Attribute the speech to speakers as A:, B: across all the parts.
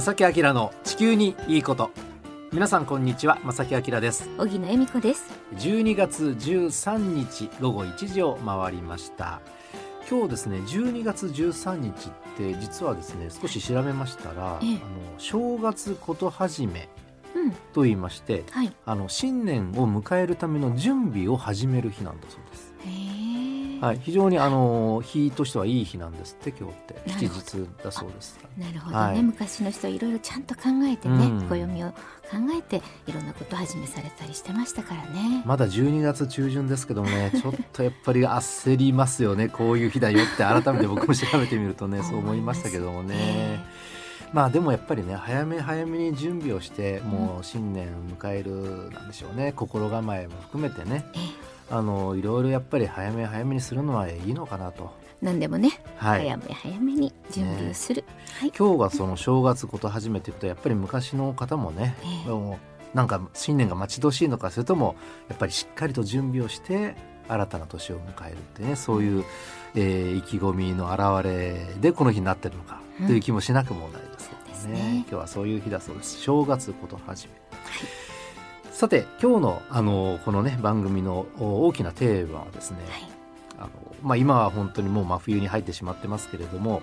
A: 正木明の地球にいいこと。皆さんこんにちは正木明です。
B: 小木野恵美子です。
A: 12月13日午後1時を回りました。今日ですね12月13日って実はですね少し調べましたら、
B: ええ。
A: あの正月こと始め
B: うん。
A: と言いまして
B: はい。
A: あの新年を迎えるための準備を始める日なんだそうです。
B: へえ、
A: はい、非常にあの日としてはいい日なんですって今日って。吉日だそうです。
B: なるほどね、
A: はい。
B: 昔の人はいろいろちゃんと考えてね、
A: うん
B: 暦を考えていろんなことを始めされたりしてましたからね、
A: まだ12月中旬ですけどもね ちょっとやっぱり焦りますよねこういう日だよって改めて僕も調べてみるとね そう思いましたけどもね。まあでもやっぱりね早め早めに準備をしてもう新年迎えるなんでしょうね。心構えも含めてね。
B: ええ
A: あのいろいろやっぱり早め早めにするのはいいのかなと。
B: 何でもね、
A: はい、
B: 早め早めに準備をする、はい。
A: 今日がその正月こと始めていくとやっぱり昔の方もね、
B: ええ。
A: もうなんか新年が待ち遠しいのかそれともやっぱりしっかりと準備をして新たな年を迎えるってねそういう、えー意気込みの表れでこの日になってるのか
B: うん。
A: という気もしなくもないですね,、
B: そうですね。
A: 今日はそういう日だそうです。正月こと始め、さて今日のあのこのね番組のお大きなテーマはですね、
B: はい。
A: あのまあ、今は本当にもう真冬に入ってしまってますけれども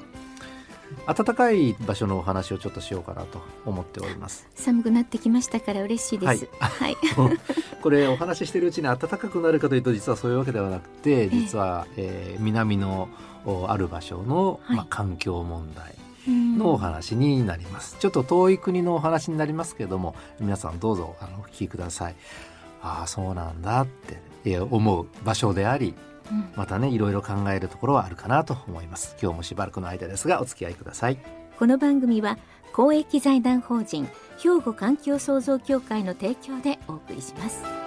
A: 暖かい場所のお話をちょっとしようかなと思っております。
B: 寒くなってきましたから嬉しいです。はい、
A: これお話ししてるうちに暖かくなるかというと実はそういうわけではなくて実は、えー南のおある場所の、
B: はい。
A: まあ、環境問題。
B: うん
A: のお話になります。ちょっと遠い国のお話になりますけれども皆さんどうぞあのお聞きください。ああそうなんだってえー思う場所であり
B: うん。
A: またねいろいろ考えるところはあるかなと思います。今日もしばらくの間ですがお付き合いください。
B: この番組は公益財団法人兵庫環境創造協会の提供でお送りします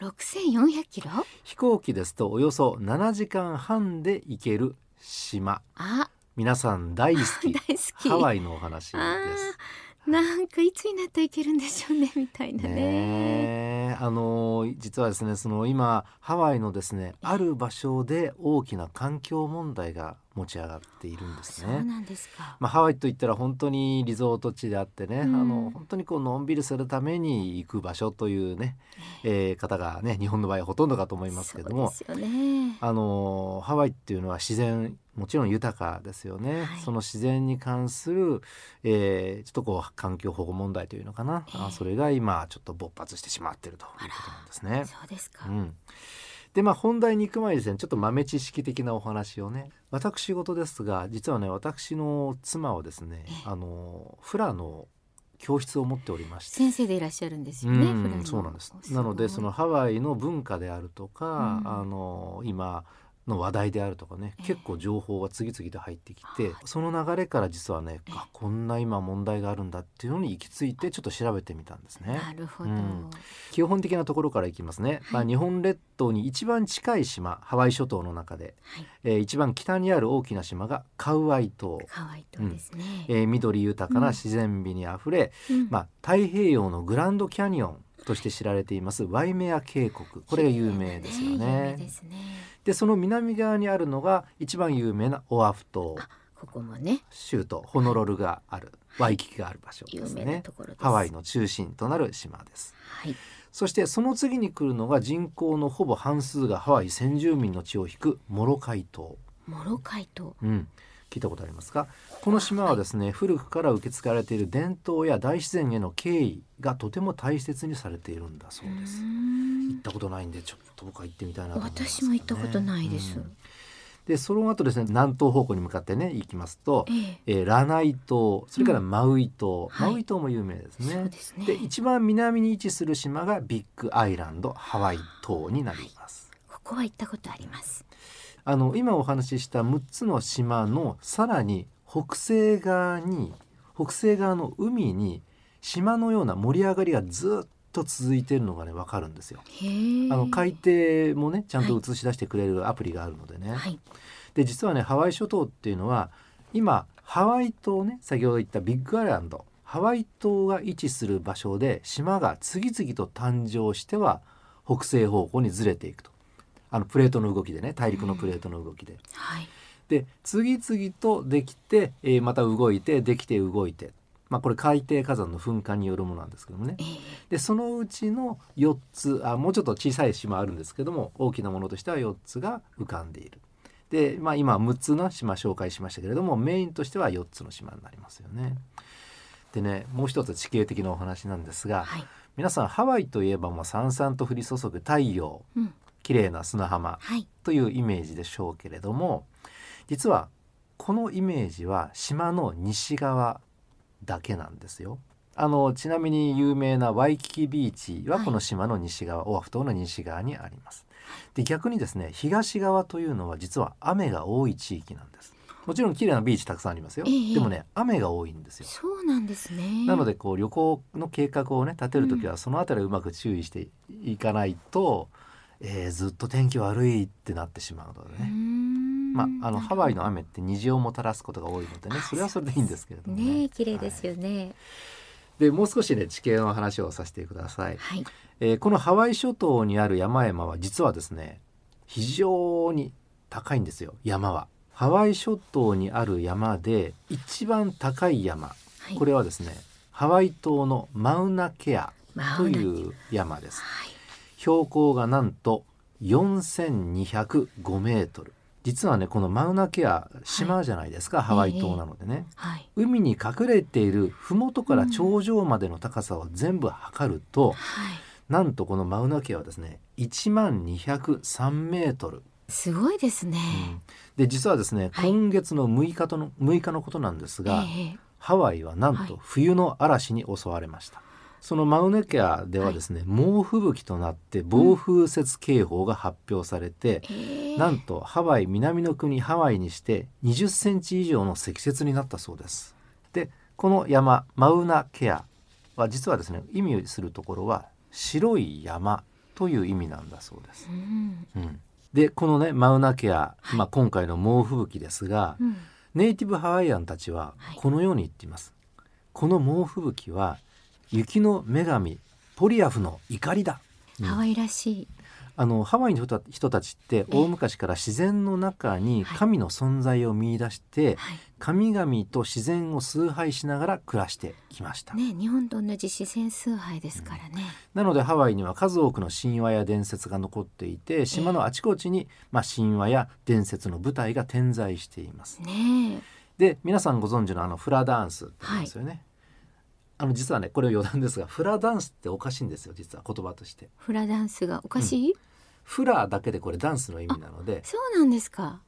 B: 6400キロ？
A: 飛行機ですとおよそ7時間半で行ける島。
B: あ。
A: 皆さん大好き。
B: 大好き。
A: ハワイのお話です。
B: なんかいつになったらいけるんでしょうねみたいなね。
A: ねえあの実はですねその今ハワイのですねある場所で大きな環境問題が持ち上がっているんですね。まあ、ハワイといったら本当にリゾート地であってね、
B: うん。
A: あの本当にこうのんびりするために行く場所というね、えー方がね日本の場合はほとんどかと思いますけども
B: ね。
A: あのハワイっていうのは自然もちろん豊かですよね、
B: はい。
A: その自然に関する、えーちょっとこう環境保護問題というのかな、
B: ええ。
A: あそれが今ちょっと勃発してしまっているということなんですね。
B: そうですか、
A: うん、でまあ本題に行く前にですねちょっと豆知識的なお話をね私事ですが実はね私の妻はですね
B: ええ。
A: あのフラの教室を持っておりまして。
B: 先生でいらっしゃるんですよね、
A: うん
B: フラの。
A: そうなんです。なのでそのハワイの文化であるとか、
B: うん。
A: あの今の話題であるとかね、
B: ええ。
A: 結構情報が次々と入ってきて
B: はい
A: その流れから実はね、
B: ええ。
A: あこんな今問題があるんだっていうのに行き着いてちょっと調べてみたんですね。
B: なるほど、
A: うん。基本的なところからいきますね、まあ、日本列島に一番近い島ハワイ諸島の中で、
B: はい。
A: えー一番北にある大きな島がカウアイ島、
B: 可愛いとですね、
A: えー緑豊かな自然美にあふれ、
B: うん。
A: まあ、太平洋のグランドキャニオンとして知られています。ワイメア渓谷。これが有名ですよね。
B: で
A: その南側にあるのが一番有名なオアフ島。
B: あここもね。
A: 州都ホノルルがある、ワイキキがある場所ですね。ハワイの中心となる島です。
B: はい。
A: そしてその次に来るのが人口のほぼ半数がハワイ先住民の血を引くモロカイ島。
B: モロカイ島。
A: うん、聞いたことありますかこの島はですね、古くから受け継がれている伝統や大自然への敬意がとても大切にされているんだそうです。
B: うーん。
A: 行ったことないんでちょっと僕は行ってみたいなと思いますね、
B: 私も行ったことないです。
A: うん。でその後ですね南東方向に向かってね行きますと、
B: ええ。
A: えーラナイ島それからマウイ島、
B: はい。
A: マウイ島も有名ですね。
B: そうですね。
A: で一番南に位置する島がビッグアイランドハワイ島になります。
B: ここは行ったことあります
A: あの今お話しした6つの島のさらに北西側に北西側の海に島のような盛り上がりがずっと続いているのがね分かるんですよ。あの海底もねちゃんと映し出してくれるアプリがあるのでね。
B: はい
A: で実はねハワイ諸島っていうのは今ハワイ島ね先ほど言ったビッグアイランドハワイ島が位置する場所で島が次々と誕生しては北西方向にずれていくとあのプレートの動きでね大陸のプレートの動きで。
B: はい。
A: で次々とできて、えーまた動いてできて動いて、まあ、これ海底火山の噴火によるものなんですけどもね。
B: ええ。
A: でそのうちの4つあもうちょっと小さい島あるんですけども大きなものとしては4つが浮かんでいる。で、まあ、今6つの島紹介しましたけれどもメインとしては4つの島になりますよね。でねもう一つ地形的なお話なんですが、
B: はい。
A: 皆さんハワイといえばまあさんさんと降り注ぐ太陽。
B: うん
A: 綺麗な砂浜
B: はい
A: というイメージでしょうけれども実はこのイメージは島の西側だけなんですよ。あのちなみに有名なワイキキビーチは
B: はい
A: この島の西側、オアフ島の西側にあります。で逆にですね東側というのは実は雨が多い地域なんです。もちろん綺麗なビーチたくさんありますよ。
B: ええ
A: でもね雨が多いんですよ。
B: そうなんですね
A: なのでこう旅行の計画をね立てる時はそのあたりをうまく注意していかないと、えーずっと天気悪いってなってしまうのでね。
B: ん。
A: まあ、あのハワイの雨って虹をもたらすことが多いのでね
B: あ
A: それはそれでいいんですけれどもね。
B: ね。え綺麗です
A: はい
B: よね。
A: でもう少しね地形の話をさせてください、
B: はい。
A: えーこのハワイ諸島にある山々は実はですね非常に高いんですよ山は。ハワイ諸島にある山で一番高い山。
B: はい。
A: これはですねハワイ島のマウナケアという山です。
B: はい
A: 標高がなんと4205メートル。実はねこのマウナケア島じゃないですか、ハワイ島なのでね、
B: はい。
A: 海に隠れている麓から頂上までの高さを全部測ると、
B: はい。
A: なんとこのマウナケアはですね1万203メートル、
B: すごいですね。
A: うん。で実はですね、
B: はい。
A: 今月の6日との6日のことなんですが、
B: ええ。
A: ハワイはなん
B: はい。
A: と冬の嵐に襲われました、そのマウナケアではですね、猛吹雪となって暴風雪警報が発表されて、
B: ええ
A: なんとハワイ南の国ハワイにして20センチ以上の積雪になったそうです。でこの山マウナケアは実はですね意味するところは白い山という意味なんだそうです。
B: う、ん。
A: うん、でこのねマウナケア、まあ、今回の猛吹雪ですが、
B: うん。
A: ネイティブハワイアンたちは
B: はい。
A: このように言っています、この猛吹雪は雪の女神ポリアフの怒りだ、うん。
B: ハワイらしい。
A: あのハワイの人たちって大昔から自然の中に
B: はい。
A: 神の存在を見出して、
B: はい。
A: 神々と自然を崇拝しながら暮らしてきました、
B: ね日本と同じ自然崇拝ですからね、
A: なのでハワイには数多くの神話や伝説が残っていて島のあちこちに、まあ、神話や伝説の舞台が点在しています。
B: ね
A: で皆さんご存知のあのフラダンスって言いますよね、あの実はねこれ余談ですがフラダンスっておかしいんですよ実は言葉として。
B: フラダンスがおかしい、
A: フラだけでこれダンスの意味なので。
B: そうなんですか。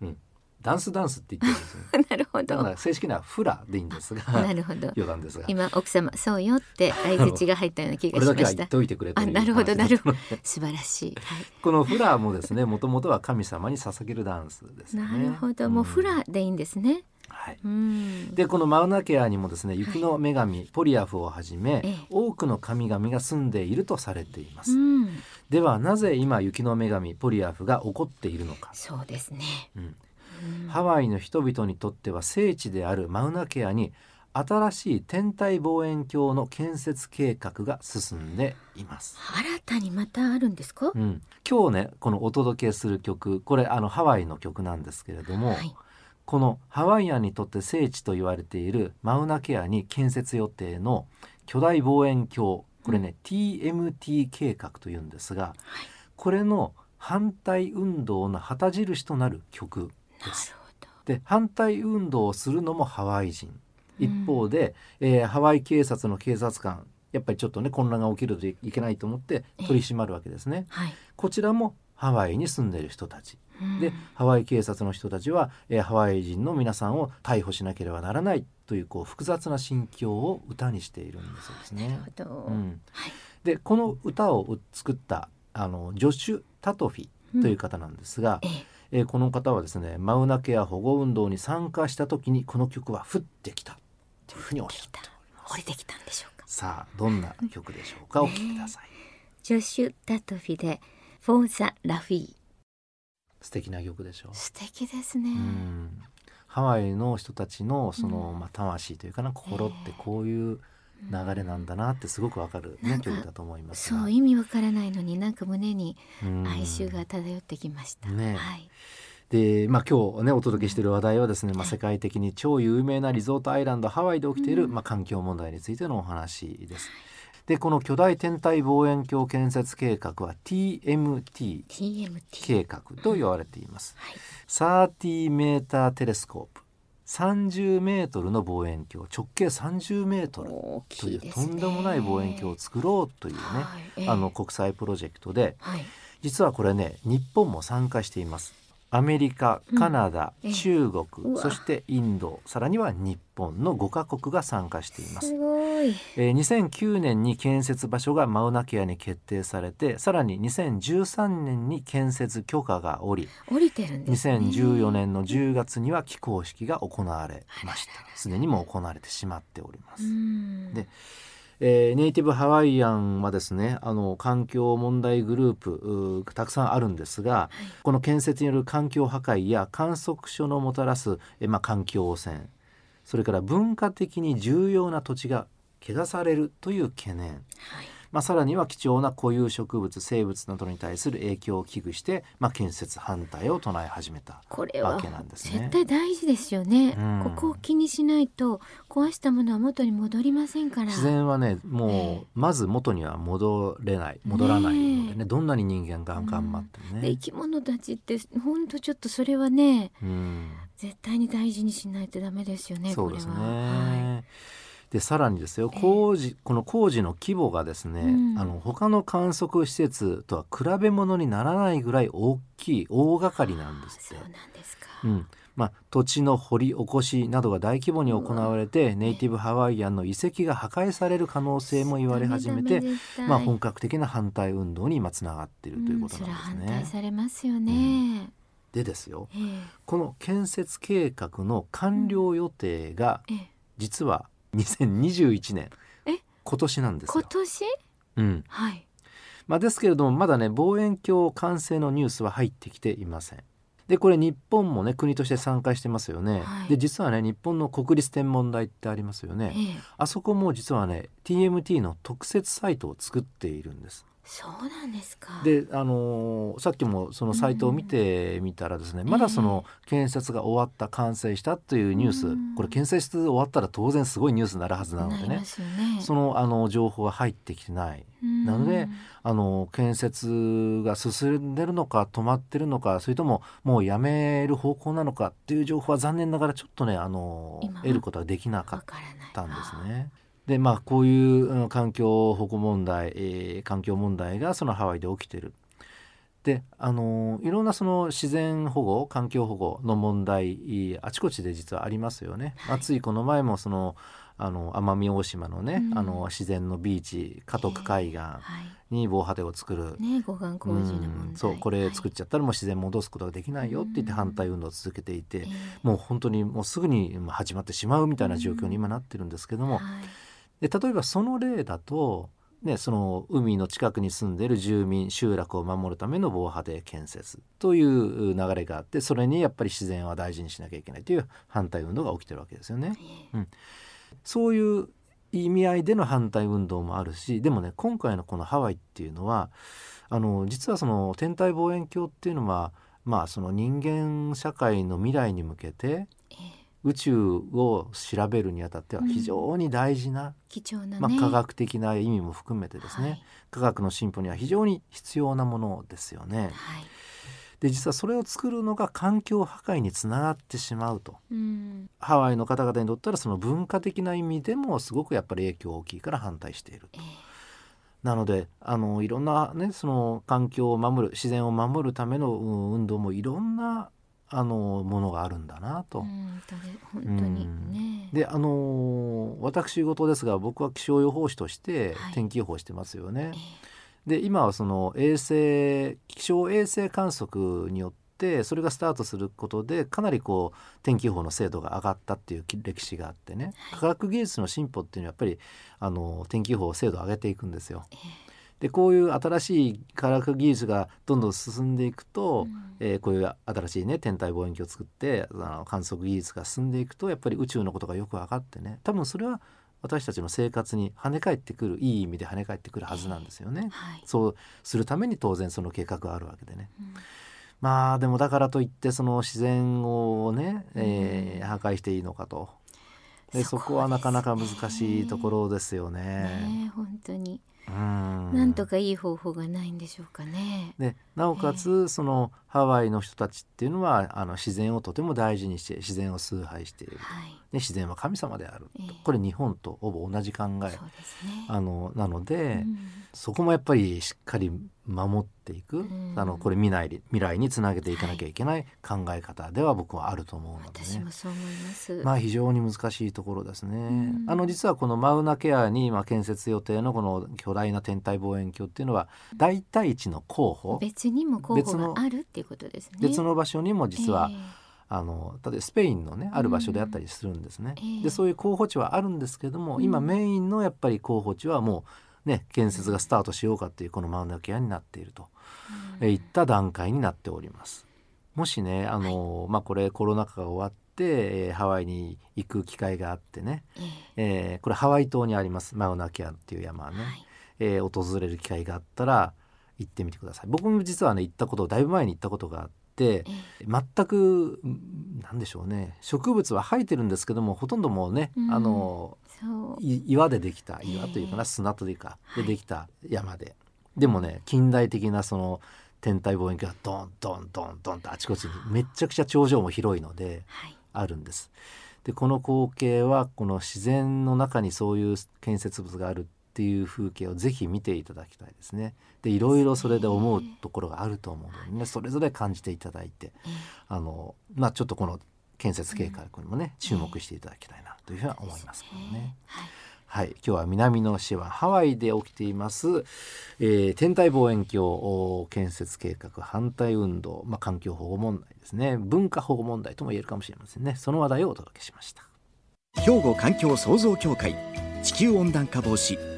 A: ダンスダンスって言ってるんですよね。
B: なるほど。
A: だから正式にはフラでいいんですが
B: なるほど。
A: 余談ですが。
B: 今奥様そうよって相槌が入ったような気がしました。あなるほど
A: 話
B: なるほど。素晴らしい、は
A: このフラもですねもともとは神様に捧げるダンスですね。
B: なるほど。もうフラでいいんですね、
A: はい。
B: うん。
A: でこのマウナケアにもですね雪の女神、ポリアフをはじめ、
B: ええ。
A: 多くの神々が住んでいるとされています、
B: うん、
A: ではなぜ今雪の女神ポリアフが起こっているのか、
B: そうですね、
A: うん。
B: うん。
A: ハワイの人々にとっては聖地であるマウナケアに新しい天体望遠鏡の建設計画が進んでいます、
B: 新たにまたあるんですか、
A: うん、今日ねこのお届けする曲これあのハワイの曲なんですけれども、
B: はい
A: このハワイアンにとって聖地と言われているマウナケアに建設予定の巨大望遠鏡これね、TMT 計画というんですがこれの反対運動の旗印となる曲です。で反対運動をするのもハワイ人。
B: うん。
A: 一方で、えーハワイ警察の警察官やっぱりちょっとね混乱が起きるといけないと思って取り締まるわけですね。
B: はい、
A: こちらもハワイに住んでいる人たち。
B: うん
A: でハワイ警察の人たちは、えーハワイ人の皆さんを逮捕しなければならないというこう複雑な心境を歌にしているんですです
B: な
A: ね。
B: るほど、
A: うん、
B: はい
A: でこの歌を作ったあのジョシュ・タトフィという方なんですが、
B: え
A: え。ーこの方はですねマウナケア保護運動に参加した時にこの曲は降ってきた。というふうにおっしゃっております。
B: 降りてきたんでしょうか。
A: さあどんな曲でしょうか？お聴きください。
B: ジョシュ・ダトフィでフォーザ・ラフィー
A: 素敵な曲でしょ。う
B: 素敵ですね、
A: うん。ハワイの人たちのその、まあ、魂というかな心ってこういう流れなんだなってすごくわかる、ね
B: なん。か
A: 曲だと思いますが。
B: そう意味わからないのになんか胸に
A: うん。
B: 哀愁が漂ってきました、
A: ね。
B: はい。
A: で、まあ、今日ねお届けしている話題はですね、まあ、
B: はい
A: 世界的に超有名なリゾートアイランドハワイで起きている、
B: うん。
A: まあ、環境問題についてのお話です。でこの巨大天体望遠鏡建設計画は TMT 計画と言われています。
B: はい。
A: 30メーターテレスコープ。30メートルの望遠鏡。直径30メートル。
B: 大
A: というとんでもない望遠鏡を作ろうというね、
B: はい。ええ。
A: あの国際プロジェクトで
B: はい。
A: 実はこれね日本も参加しています。アメリカカナダ、
B: うんええ。
A: 中国そしてインドさらには日本の5カ国が参加しています。
B: すごい。
A: えー2009年に建設場所がマウナケアに決定されてさらに2013年に建設許可が下り
B: 降りてるんですね。
A: 2014年の10月には起工式が行われました。すでにもう行われてしまっております、
B: うん。
A: でえーネイティブハワイアンはですねあの環境問題グループたくさんあるんですが、この建設による環境破壊や観測所のもたらす、えーまあ、環境汚染それから文化的に重要な土地が汚されるという懸念、
B: はい。
A: まあ、さらには貴重な固有植物生物などに対する影響を危惧して、まあ、建設反対を唱え始めた
B: これは
A: わけなんですね。
B: 絶対大事ですよね、
A: うん。
B: ここを気にしないと壊したものは元に戻りませんから。
A: 自然はねもう、
B: ええ。
A: まず元には戻れない。戻らないのでね
B: ねえ。
A: どんなに人間が頑張ってもね。
B: で生。き物たちって本当ちょっとそれはね
A: うん。
B: 絶対に大事にしないとダメですよね
A: そうですね。
B: これは、はい
A: でさらにですよ
B: ええ。
A: 工事、この工事の規模がですね、
B: うん。
A: あの他の観測施設とは比べ物にならないぐらい大きい大掛かりなんですって。
B: そう。なんですか、
A: うん。まあ、土地の掘り起こしなどが大規模に行われてネイティブハワイアンの遺跡が破壊される可能性も言われ始めて、まあ、本格的な反対運動に今つながっているということなんですね。
B: 対。されますよね、
A: でですよ
B: ええ。
A: この建設計画の完了予定が
B: ええ。
A: 実は2021年
B: え？
A: 今年なんですよ。
B: 今年？
A: うん
B: はい
A: まあ、ですけれどもまだね望遠鏡完成のニュースは入ってきていません。でこれ日本もね国として参加してますよね。
B: はい
A: で実はね日本の国立天文台ってありますよね。
B: ええ
A: あそこも実はね TMT の特設サイトを作っているんです。
B: そうなんですか。
A: であのーさっきもそのサイトを見てみたらですね、まだその建設が終わった完成したというニュース、
B: うん。
A: これ建設終わったら当然すごいニュースになるはずなのでね。
B: ね。
A: そのあの情報は入ってきてない。
B: うん。
A: なのであの建設が進んでるのか止まってるのかそれとももうやめる方向なのかっていう情報は残念ながらちょっとねあの得ることはできなかったんですね。でまあこういううん環境保護問題、えー環境問題がそのハワイで起きてる。であのいろんなその自然保護環境保護の問題いいあちこちで実はありますよね。
B: はい。
A: まあついこの前もそのあの奄美大島のね、
B: うん。
A: あの自然のビーチ家徳海岸
B: はい。
A: に防波堤を作る。
B: ね護岸工事の問題。
A: うんそうこれ作っ
B: ち
A: ちゃったらもう自然戻すことができないよって言って
B: うん。
A: 反対運動を続けていて、
B: ええ
A: もう本当にもうすぐにまあ始まってしまうみたいな状況に今なってるんですけども、
B: はい
A: で例えばその例だと、ね、その海の近くに住んでいる住民集落を守るための防波堤建設という流れがあってそれにやっぱり自然は大事にしなきゃいけないという反対運動が起きてるわけですよね。
B: え
A: そういう意味合いでの反対運動もあるしでもね今回のこのハワイっていうのはあの実はその天体望遠鏡っていうのはまあその人間社会の未来に向けて
B: ええ
A: 宇宙を調べるにあたっては非常に大事な、
B: 貴重なね。
A: まあ、科学的な意味も含めてですね、
B: はい。
A: 科学の進歩には非常に必要なものですよね。
B: はい。
A: で実はそれを作るのが環境破壊につながってしまうと。
B: うん。
A: ハワイの方々にとったらその文化的な意味でもすごくやっぱり影響大きいから反対している
B: ええ。
A: なのであのいろんなねその環境を守る自然を守るためのうん運動もいろんなあのものがあるんだなと。
B: うん本当に。ね
A: であの私事ですが僕は気象予報士として
B: はい。
A: 天気予報してますよね。
B: ええ。
A: で今はその衛星気象衛星観測によっってそれがスタートすることでかなりこう天気予報の精度が上がったっていう歴史があってね、科学技術の進歩っていうのはやっぱりあの天気予報精度を上げていくんですよ。でこういう新しい科学技術がどんどん進んでいくと、うん、えー、こういう新しいね天体望遠鏡を作ってあの観測技術が進んでいくとやっぱり宇宙のことがよく分かってね。多分それは私たちの生活に跳ね返ってくるいい意味で跳ね返ってくるはずなんですよね、えーはい、そうするために当然その計画があるわけでね、うん、まあでもだからといってその自然をね、えー、破壊していいのかと。でそこはなかなか難しいところですよね。
B: ね本当になんとかいい方法がないんでしょうかね。
A: でなおかつ、えー、そのハワイの人たちっていうのはあの自然をとても大事にして自然を崇拝している、はい、で自然は神様である、えー、これ日本とほぼ同じ考え、ね、あのなので、うん、そこもやっぱりしっかり守っていく、うん、あのこれ未来未来につなげていかなきゃいけない考え方では僕はあると思うので、ね、
B: ま
A: あ非常に難しいところですね、うん、あの実はこのマウナケアに今建設予定のこの巨大な天体望遠鏡っていうのは大体値の候補。
B: 別にも候補があるっていうことですね。
A: 別の場所にも実は、えーあの例えばスペインのねある場所であったりするんですね。うんえ。ー、でそういう候補地はあるんですけども、今メインのやっぱり候補地はもうね、建設がスタートしようかっていうこのマウナケアになっていると、うん、いった段階になっております。もしねあの、はい、まあ、これコロナ禍が終わって、えー、ハワイに行く機会があってね、えー、これハワイ島にあります。マウナケアっていう山はね、はい、えー、訪れる機会があったら行ってみてください。僕も実はね行ったことだいぶ前に行ったことがあって、全くなんでしょうね。植物は生えてるんですけどもほとんどもうね、うん、あの岩でできた岩というかな、砂というかでできた山で、でもね近代的なその天体望遠鏡がドンドンドンドンとあちこちにめちゃくちゃ頂上も広いのであるんです。でこの光景はこの自然の中にそういう建設物があるっていう風景をぜひ見ていただきたいですね。でいろいろそれで思うところがあると思うのでね。それぞれ感じていただいてあのまあちょっとこの建設計画にもね、注目していただきたいなというふうには思いますけどね。はい、今日は南の島ハワイで起きています、えー、天体望遠鏡建設計画反対運動、まあ、環境保護問題ですね。文化保護問題とも言えるかもしれませんね。その話題をお届けしました。
C: 兵庫環境創造協会地球温暖化防止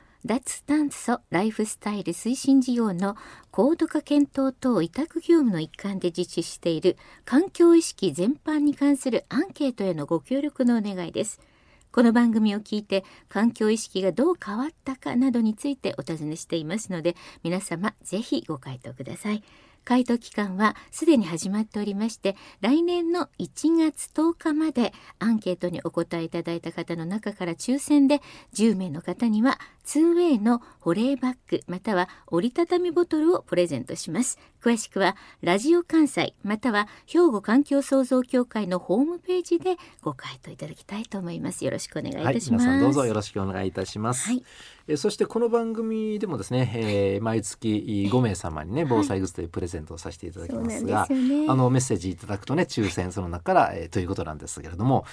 B: 脱炭素ライフスタイル推進事業の高度化検討等委託業務の一環で実施している環境意識全般に関するアンケートへのご協力のお願いです。この番組を聞いて環境意識がどう変わったかなどについてお尋ねしていますので皆様ぜひご回答ください。回答期間はすでに始まっておりまして来年の1月10日までアンケートにお答えいただいた方の中から抽選で10名の方には 2way の保冷バッグまたは折りたたみボトルをプレゼントします。詳しくはラジオ関西または兵庫環境創造協会のホームページでご回答いただきたいと思います。よろしくお願いいたします、
A: はい、どうぞよろしくお願いいたします、はいえそしてこの番組でもですね、えー、毎月5名様にね防災グッズというプレゼントをさせていただきますが、はいね、あのメッセージいただくとね抽選その中から、えー、ということなんですけれども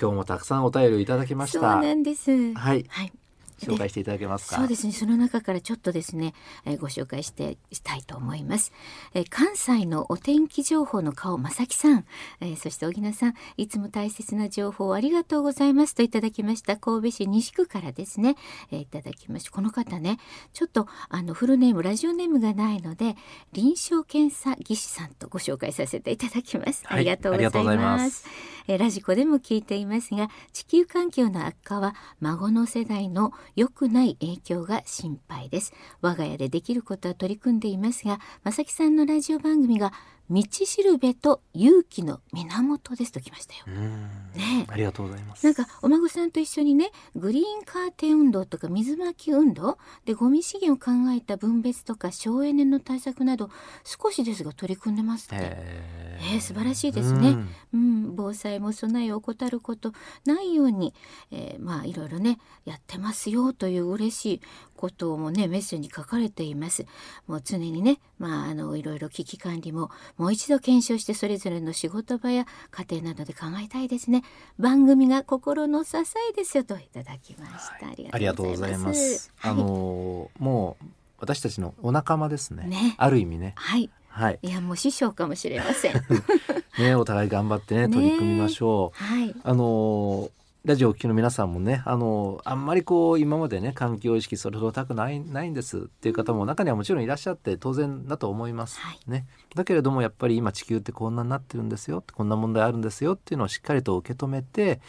A: 今日もたくさんお便りをいただきました。
B: そうなんです。
A: はい。はい紹介していただけますか？
B: そうですね。その中からちょっとですね、えー、ご紹介してしたいと思います、えー、関西のお天気情報の顔正木さん、えー、そして小木さんいつも大切な情報ありがとうございますといただきました。神戸市西区からですね、えー、いただきました。この方ねちょっとあのフルネームラジオネームがないので臨床検査技師さんとご紹介させていただきます、はい、ありがとうございます。えラジコでも聞いていますが地球環境の悪化は孫の世代の良くない影響が心配です。我が家でできることは取り組んでいますがまさきさんのラジオ番組が道しるべと勇気の源ですときましたよ。
A: うん
B: ね
A: ありがとうございます
B: なんかお孫さんと一緒にねグリーンカーテン運動とか水まき運動でゴミ資源を考えた分別とか省エネの対策など少しですが取り組んでますって。
A: へ
B: えー素晴らしいですね
A: うん
B: うん、防災も備えを怠ることないように、えーまあいろいろねやってますよという嬉しいこともねメッセージに書かれています。もう常にねまああのいろいろ危機管理ももう一度検証してそれぞれの仕事場や家庭などで考えたいですね。番組が心の支えですよといただきました。
A: ありがとうございます。
B: はい
A: あのーもう私たちのお仲間ですね。
B: ね
A: ある意味ね。
B: はい、
A: はい。
B: いやもう師匠かもしれません。
A: ねお互い頑張ってね
B: ね
A: 取り組みましょう。
B: はい。
A: あのーラジオをお聞きの皆さんもね、あのーあんまりこう今までね環境意識それほど高くないないんですっていう方も中にはもちろんいらっしゃって当然だと思います、
B: はい。
A: ね。だけれどもやっぱり今地球ってこんなになってるんですよこんな問題あるんですよっていうのをしっかりと受け止めて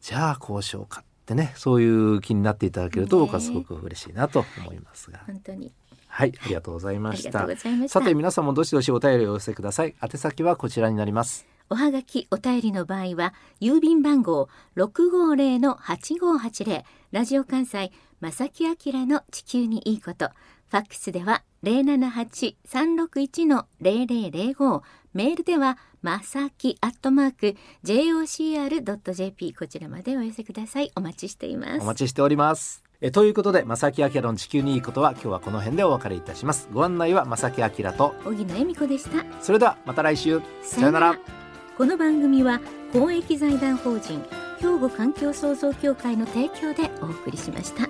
A: じゃあこうしようかってねそういう気になっていただけると
B: ね。
A: 僕はすごく嬉しいなと思いますが、
B: 本当に。
A: はいありがとうござい
B: あ
A: ました。
B: りがとうございました。
A: さて皆さんもどしどしお便りをお寄せください。宛先はこちらになります
B: おはがきお便りの場合は郵便番号六五零の八五八零ラジオ関西正木明の地球にいいことファックスでは零七八三六一の零零零五メールではまさきアットマーク jocr ドット jp こちらまでお寄せくださいお待ちしています
A: お待ちしております。えということで正木明の地球にいいことは今日はこの辺でお別れいたします。ご案内は正木明と
B: 荻野恵美子でした
A: それではまた来週さよなら。
B: この番組は公益財団法人兵庫環境創造協会の提供でお送りしました。